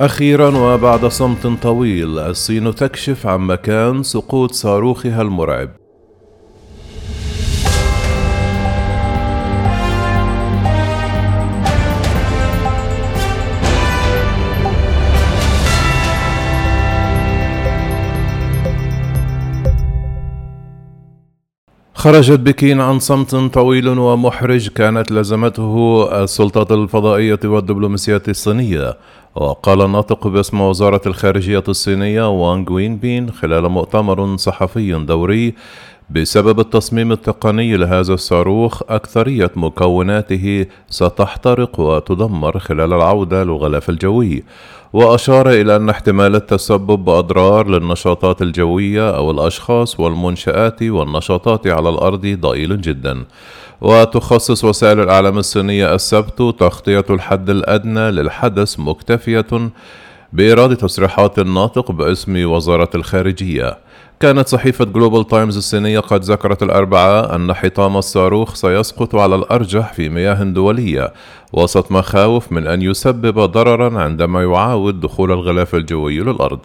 أخيرا وبعد صمت طويل الصين تكشف عن مكان سقوط صاروخها المرعب. خرجت بكين عن صمت طويل ومحرج كانت لزمته السلطات الفضائية والدبلوماسية الصينية. وقال الناطق باسم وزارة الخارجية الصينية وانغ وين بين خلال مؤتمر صحفي دوري بسبب التصميم التقني لهذا الصاروخ أكثرية مكوناته ستحترق وتدمر خلال العودة للغلاف الجوي. وأشار إلى أن احتمال التسبب بأضرار للنشاطات الجوية أو الأشخاص والمنشآت والنشاطات على الأرض ضئيل جدا. وتخصص وسائل الإعلام الصينية السبت تغطية الحد الأدنى للحدث مكتفية بإيراد تصريحات الناطق باسم وزارة الخارجية. كانت صحيفة جلوبال تايمز الصينية قد ذكرت الأربعاء أن حطام الصاروخ سيسقط على الأرجح في مياه دولية. وسط مخاوف من أن يسبب ضررا عندما يعاود دخول الغلاف الجوي للأرض.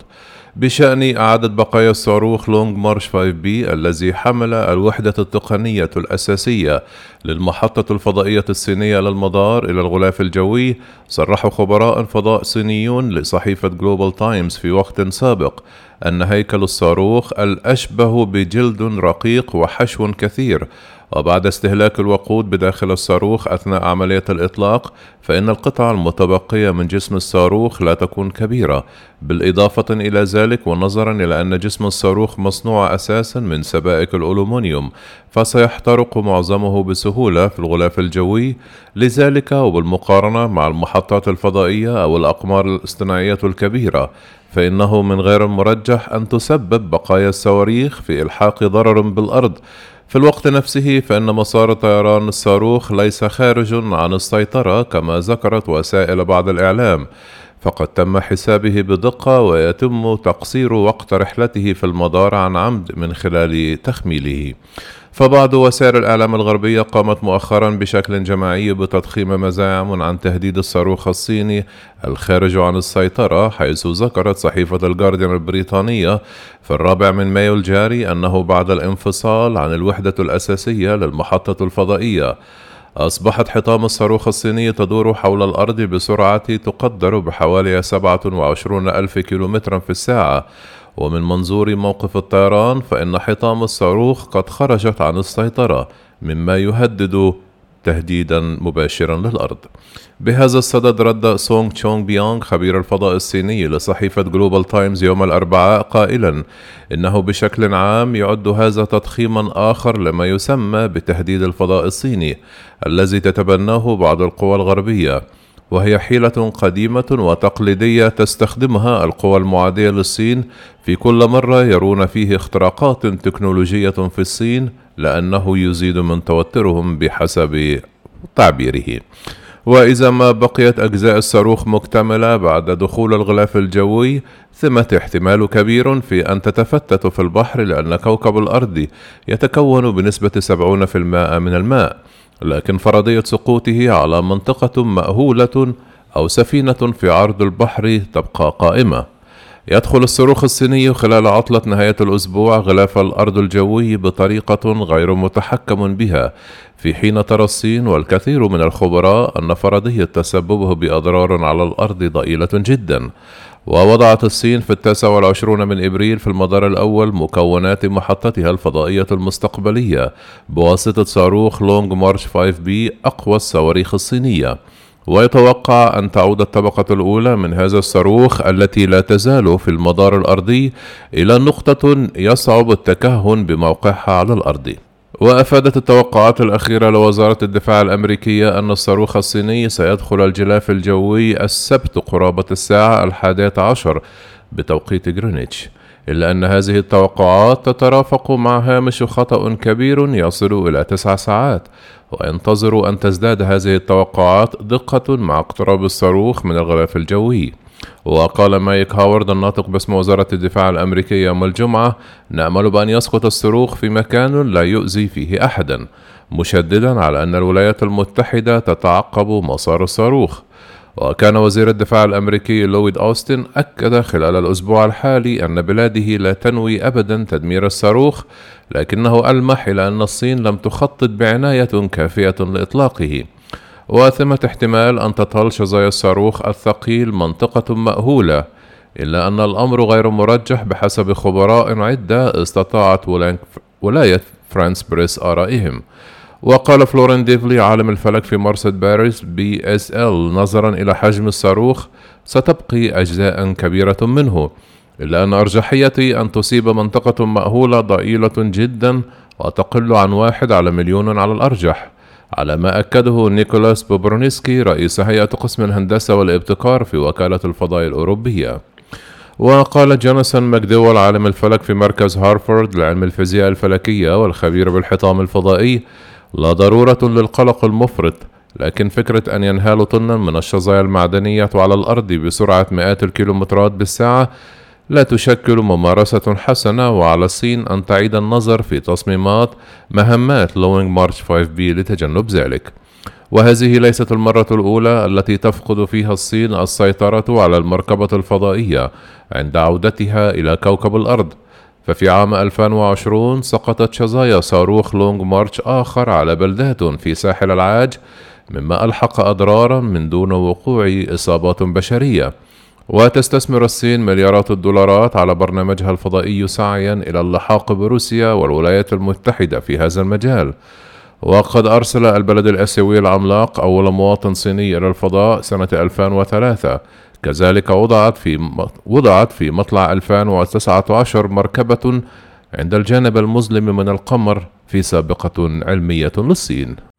بشأن إعادة بقايا الصاروخ لونج مارش 5 بي الذي حمل الوحدة التقنية الأساسية للمحطة الفضائية الصينية للمدار إلى الغلاف الجوي صرح خبراء فضاء صينيون لصحيفة جلوبال تايمز في وقت سابق. أن هيكل الصاروخ الأشبه بجلد رقيق وحشو كثير. وبعد استهلاك الوقود بداخل الصاروخ أثناء عملية الإطلاق فإن القطع المتبقية من جسم الصاروخ لا تكون كبيرة. بالإضافة إلى ذلك ونظرا إلى أن جسم الصاروخ مصنوع أساسا من سبائك الألومنيوم فسيحترق معظمه بسهولة في الغلاف الجوي. لذلك وبالمقارنة مع المحطات الفضائية أو الأقمار الاصطناعية الكبيرة فإنه من غير المرجح أن تسبب بقايا الصواريخ في إلحاق ضرر بالأرض. في الوقت نفسه فإن مسار طيران الصاروخ ليس خارج عن السيطرة كما ذكرت وسائل بعض الإعلام. فقد تم حسابه بدقة ويتم تقصير وقت رحلته في المدار عن عمد من خلال تخميله. فبعض وسائل الإعلام الغربية قامت مؤخرا بشكل جماعي بتضخيم مزاعم عن تهديد الصاروخ الصيني الخارج عن السيطرة حيث ذكرت صحيفة الجارديان البريطانية في الرابع من مايو الجاري أنه بعد الانفصال عن الوحدة الأساسية للمحطة الفضائية أصبحت حطام الصاروخ الصيني تدور حول الأرض بسرعة تقدر بحوالي 27 ألف كيلومترا في الساعة. ومن منظور موقف الطيران فإن حطام الصاروخ قد خرجت عن السيطرة مما يهدد تهديدا مباشرا للأرض. بهذا الصدد رد سونغ تشونغ بيونغ خبير الفضاء الصيني لصحيفة جلوبال تايمز يوم الأربعاء قائلا إنه بشكل عام يعد هذا تضخيما آخر لما يسمى بتهديد الفضاء الصيني الذي تتبناه بعض القوى الغربية. وهي حيلة قديمة وتقليدية تستخدمها القوى المعادية للصين في كل مرة يرون فيه اختراقات تكنولوجية في الصين لأنه يزيد من توترهم بحسب تعبيره. وإذا ما بقيت أجزاء الصاروخ مكتملة بعد دخول الغلاف الجوي ثمة احتمال كبير في أن تتفتت في البحر لأن كوكب الأرض يتكون بنسبة 70% من الماء. لكن فرضية سقوطه على منطقة مأهولة أو سفينة في عرض البحر تبقى قائمة. يدخل الصاروخ الصيني خلال عطلة نهاية الأسبوع غلاف الأرض الجوي بطريقة غير متحكم بها في حين ترى الصين والكثير من الخبراء أن فرضية تسببه بأضرار على الأرض ضئيلة جدا. ووضعت الصين في التاسع والعشرون من إبريل في المدار الأول مكونات محطتها الفضائية المستقبلية بواسطة صاروخ لونج مارش 5 بي أقوى الصواريخ الصينية. ويتوقع أن تعود الطبقة الأولى من هذا الصاروخ التي لا تزال في المدار الأرضي إلى نقطة يصعب التكهن بموقعها على الأرض. وأفادت التوقعات الأخيرة لوزارة الدفاع الأمريكية أن الصاروخ الصيني سيدخل الجلاف الجوي السبت قرابة الساعة الحادية عشر بتوقيت جرينتش إلا أن هذه التوقعات تترافق مع هامش خطأ كبير يصل إلى تسع ساعات وينتظر أن تزداد هذه التوقعات دقة مع اقتراب الصاروخ من الغلاف الجوي. وقال مايك هاورد الناطق باسم وزارة الدفاع الأمريكية يوم الجمعة نأمل بأن يسقط الصاروخ في مكان لا يؤذي فيه أحدا مشددا على أن الولايات المتحدة تتعقب مسار الصاروخ. وكان وزير الدفاع الأمريكي لويد أوستن أكد خلال الأسبوع الحالي أن بلاده لا تنوي أبدا تدمير الصاروخ لكنه ألمح إلى أن الصين لم تخطط بعناية كافية لإطلاقه. وثمة احتمال أن تطال شظايا الصاروخ الثقيل منطقة مأهولة إلا أن الأمر غير مرجح بحسب خبراء عدة استطلعت وكالة فرانس بريس آرائهم. وقال فلورين ديفلي عالم الفلك في مرصد باريس بي إس إل نظرا إلى حجم الصاروخ ستبقي أجزاء كبيرة منه. إلا أن أرجحية أن تصيب منطقة مأهولة ضئيلة جدا وتقل عن واحد على مليون على الأرجح على ما أكده نيكولاس بوبرونيسكي رئيس هيئة قسم الهندسة والابتكار في وكالة الفضاء الأوروبية. وقال جوناثان ماكديول عالم الفلك في مركز هارفارد لعلم الفيزياء الفلكية والخبير بالحطام الفضائي لا ضرورة للقلق المفرط لكن فكرة أن ينهال طنا من الشظايا المعدنية على الأرض بسرعة مئات الكيلومترات بالساعة لا تشكل ممارسة حسنة وعلى الصين أن تعيد النظر في تصميمات مهمات لونج مارش 5B لتجنب ذلك. وهذه ليست المرة الأولى التي تفقد فيها الصين السيطرة على المركبة الفضائية عند عودتها إلى كوكب الأرض. ففي عام 2020 سقطت شظايا صاروخ لونج مارش آخر على بلدات في ساحل العاج مما ألحق أضرارا من دون وقوع إصابات بشرية. وتستثمر الصين مليارات الدولارات على برنامجها الفضائي سعيا إلى اللحاق بروسيا والولايات المتحدة في هذا المجال. وقد أرسل البلد الآسيوي العملاق أول مواطن صيني إلى الفضاء سنة 2003 كذلك وضعت في وضعت في مطلع 2019 مركبة عند الجانب المظلم من القمر في سابقة علمية للصين.